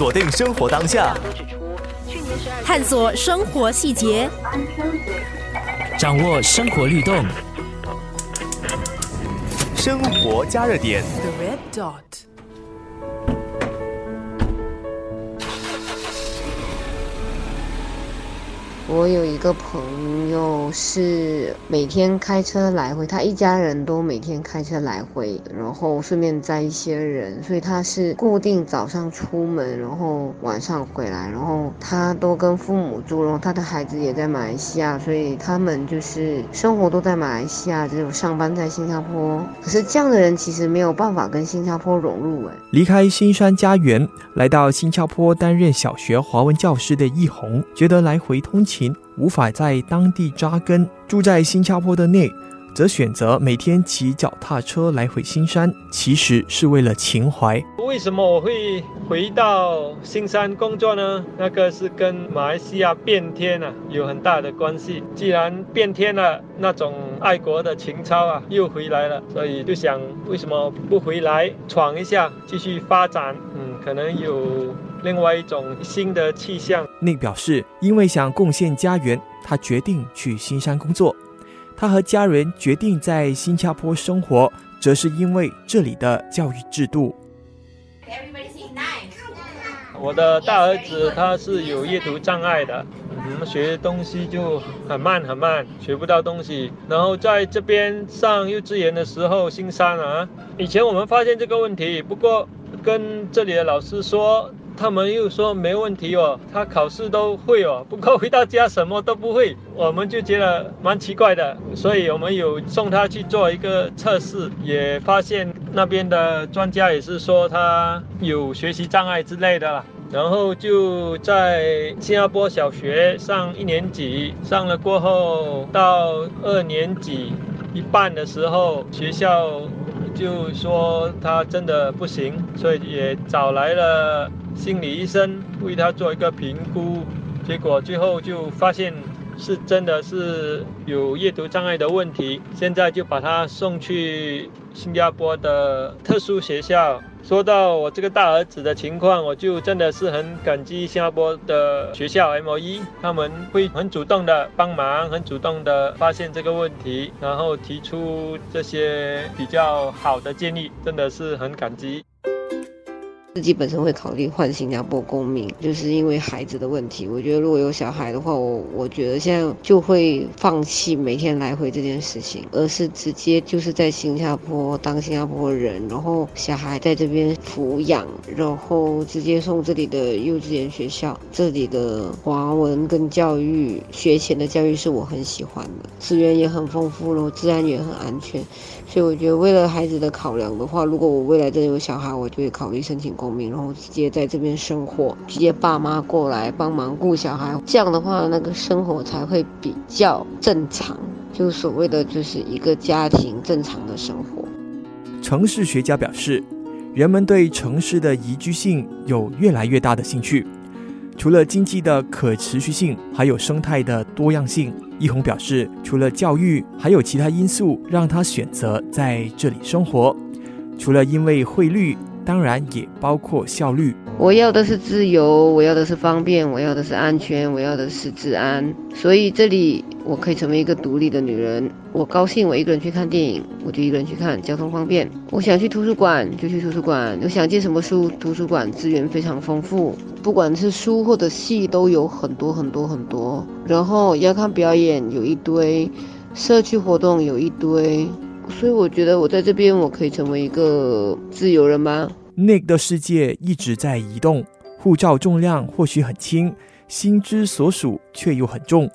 锁定生活当下，探索生活细节，掌握生活律动，生活加热点。我有一个朋友是每天开车来回，他一家人都每天开车来回，然后顺便载一些人，所以他是固定早上出门，然后晚上回来，然后他都跟父母住，然后他的孩子也在马来西亚，所以他们就是生活都在马来西亚，只有上班在新加坡。可是这样的人其实没有办法跟新加坡融入，哎，离开新山家园，来到新加坡担任小学华文教师的易红，觉得来回通勤。无法在当地扎根，住在新加坡的内，则选择每天骑脚踏车来回新山，其实是为了情怀。为什么我会回到新山工作呢？那个是跟马来西亚变天啊有很大的关系。既然变天了，那种爱国的情操啊又回来了，所以就想为什么不回来闯一下，继续发展？嗯，可能有。另外一种新的气象。内表示，因为想贡献家园，他决定去新山工作。他和家人决定在新加坡生活，则是因为这里的教育制度。我的大儿子他是有阅读障碍的，嗯，学东西就很慢很慢，学不到东西。然后在这边上幼稚园的时候，新山啊，以前我们发现这个问题，不过跟这里的老师说。他们又说没问题哦，他考试都会哦，不过回到家什么都不会，我们就觉得蛮奇怪的，所以我们有送他去做一个测试，也发现那边的专家也是说他有学习障碍之类的啦。然后就在新加坡小学上一年级，上了过后到二年级一半的时候，学校就说他真的不行，所以也找来了。心理医生为他做一个评估，结果最后就发现是真的是有阅读障碍的问题，现在就把他送去新加坡的特殊学校。说到我这个大儿子的情况，我就真的是很感激新加坡的学校 M E，他们会很主动的帮忙，很主动的发现这个问题，然后提出这些比较好的建议，真的是很感激。自己本身会考虑换新加坡公民，就是因为孩子的问题。我觉得如果有小孩的话，我我觉得现在就会放弃每天来回这件事情，而是直接就是在新加坡当新加坡人，然后小孩在这边抚养，然后直接送这里的幼稚园学校，这里的华文跟教育学前的教育是我很喜欢的，资源也很丰富然后治安也很安全。所以我觉得，为了孩子的考量的话，如果我未来真的有小孩，我就会考虑申请公民，然后直接在这边生活，直接爸妈过来帮忙顾小孩，这样的话，那个生活才会比较正常，就所谓的就是一个家庭正常的生活。城市学家表示，人们对城市的宜居性有越来越大的兴趣。除了经济的可持续性，还有生态的多样性。易红表示，除了教育，还有其他因素让他选择在这里生活。除了因为汇率，当然也包括效率。我要的是自由，我要的是方便，我要的是安全，我要的是治安。所以这里。我可以成为一个独立的女人。我高兴，我一个人去看电影，我就一个人去看，交通方便。我想去图书馆，就去图书馆。我想借什么书，图书馆资源非常丰富，不管是书或者戏都有很多很多很多。然后要看表演，有一堆；社区活动有一堆。所以我觉得我在这边，我可以成为一个自由人吗？Nick 的世界一直在移动，护照重量或许很轻，心之所属却又很重。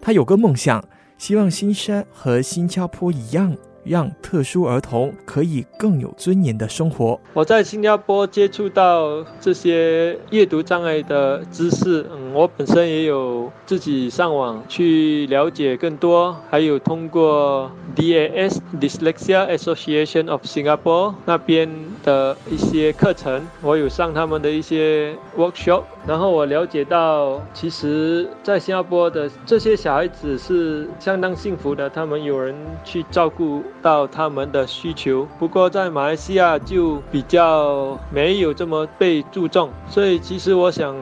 他有个梦想，希望新山和新加坡一样，让特殊儿童可以更有尊严的生活。我在新加坡接触到这些阅读障碍的知识，嗯。我本身也有自己上网去了解更多，还有通过 DAS Dyslexia Association of Singapore 那边的一些课程，我有上他们的一些 workshop，然后我了解到，其实，在新加坡的这些小孩子是相当幸福的，他们有人去照顾到他们的需求。不过在马来西亚就比较没有这么被注重，所以其实我想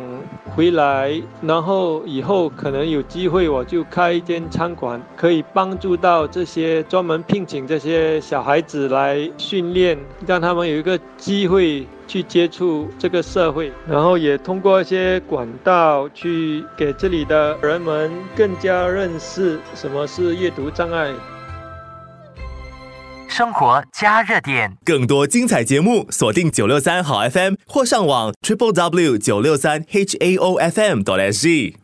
回来，然后以后可能有机会我就开一间餐馆，可以帮助到这些专门聘请这些小孩子来训练，让他们有一个机会。去接触这个社会，然后也通过一些管道去给这里的人们更加认识什么是阅读障碍。生活加热点，更多精彩节目，锁定九六三好 FM 或上网 triple w 九六三 h a o f m 点 s g。